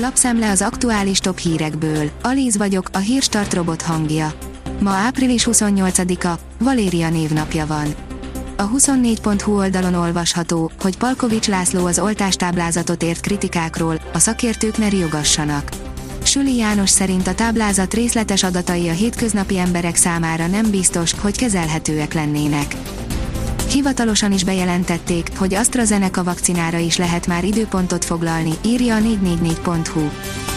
Lapszemle az aktuális top hírekből. Alíz vagyok, a hírstart robot hangja. Ma április 28-a, Valéria névnapja van. A 24.hu oldalon olvasható, hogy Palkovics László az oltástáblázatot ért kritikákról, a szakértők ne riogassanak. Süli János szerint a táblázat részletes adatai a hétköznapi emberek számára nem biztos, hogy kezelhetőek lennének. Hivatalosan is bejelentették, hogy AstraZeneca vakcinára is lehet már időpontot foglalni, írja a 444.hu.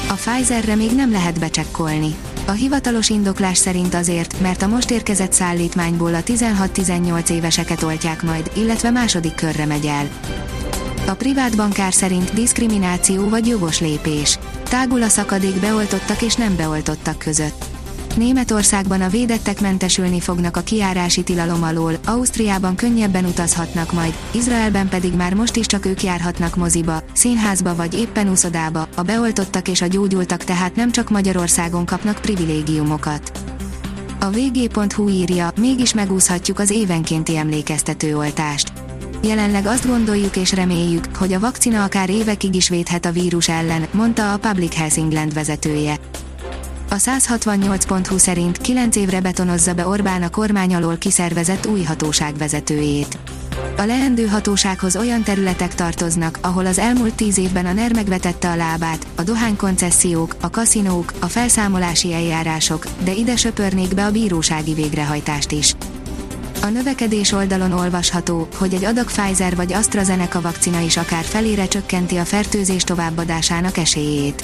A Pfizerre még nem lehet becsekkolni. A hivatalos indoklás szerint azért, mert a most érkezett szállítmányból a 16-18 éveseket oltják majd, illetve második körre megy el. A privát bankár szerint diszkrimináció vagy jogos lépés. Tágul a szakadék beoltottak és nem beoltottak között. Németországban a védettek mentesülni fognak a kiárási tilalom alól, Ausztriában könnyebben utazhatnak majd, Izraelben pedig már most is csak ők járhatnak moziba, színházba vagy éppen úszodába, a beoltottak és a gyógyultak tehát nem csak Magyarországon kapnak privilégiumokat. A vg.hu írja, mégis megúszhatjuk az évenkénti emlékeztető oltást. Jelenleg azt gondoljuk és reméljük, hogy a vakcina akár évekig is védhet a vírus ellen, mondta a Public Health England vezetője. A 168.20 szerint 9 évre betonozza be Orbán a kormány alól kiszervezett új hatóság vezetőjét. A leendő hatósághoz olyan területek tartoznak, ahol az elmúlt 10 évben a NER megvetette a lábát, a dohánykoncesziók, a kaszinók, a felszámolási eljárások, de ide söpörnék be a bírósági végrehajtást is. A növekedés oldalon olvasható, hogy egy adag Pfizer vagy AstraZeneca vakcina is akár felére csökkenti a fertőzés továbbadásának esélyét.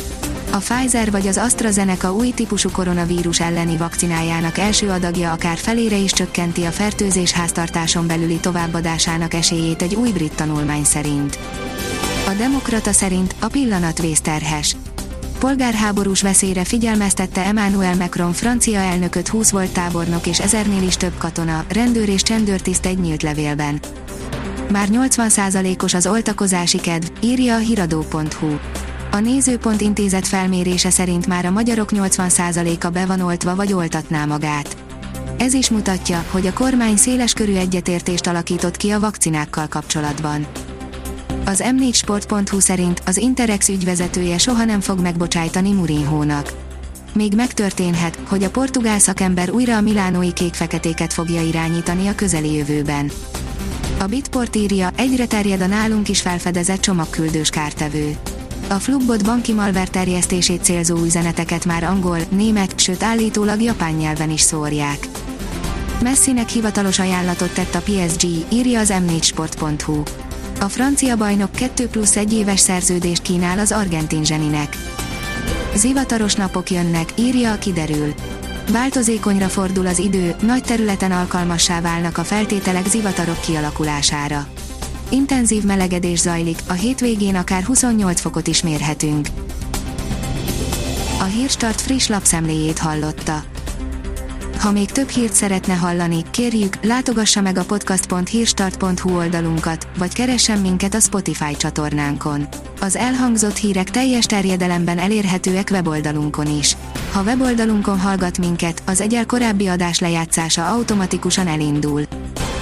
A Pfizer vagy az AstraZeneca új típusú koronavírus elleni vakcinájának első adagja akár felére is csökkenti a fertőzés háztartáson belüli továbbadásának esélyét egy új brit tanulmány szerint. A Demokrata szerint a pillanat vészterhes. Polgárháborús veszélyre figyelmeztette Emmanuel Macron francia elnököt 20 volt tábornok és ezernél is több katona, rendőr és csendőrtiszt egy nyílt levélben. Már 80%-os az oltakozási kedv, írja a hiradó.hu. A Nézőpont intézet felmérése szerint már a magyarok 80%-a be vagy oltatná magát. Ez is mutatja, hogy a kormány széleskörű egyetértést alakított ki a vakcinákkal kapcsolatban. Az m4sport.hu szerint az Interex ügyvezetője soha nem fog megbocsájtani Murinhónak. Még megtörténhet, hogy a portugál szakember újra a milánói kék-feketéket fogja irányítani a közeli jövőben. A Bitport írja, egyre terjed a nálunk is felfedezett csomagküldős kártevő. A Flugbot banki malver terjesztését célzó üzeneteket már angol, német, sőt állítólag japán nyelven is szórják. Messinek hivatalos ajánlatot tett a PSG, írja az m4sport.hu. A francia bajnok 2 plusz 1 éves szerződést kínál az argentin zseninek. Zivataros napok jönnek, írja a kiderül. Változékonyra fordul az idő, nagy területen alkalmassá válnak a feltételek zivatarok kialakulására. Intenzív melegedés zajlik, a hétvégén akár 28 fokot is mérhetünk. A Hírstart friss lapszemléjét hallotta. Ha még több hírt szeretne hallani, kérjük, látogassa meg a podcast.hírstart.hu oldalunkat, vagy keressen minket a Spotify csatornánkon. Az elhangzott hírek teljes terjedelemben elérhetőek weboldalunkon is. Ha weboldalunkon hallgat minket, az egyel korábbi adás lejátszása automatikusan elindul.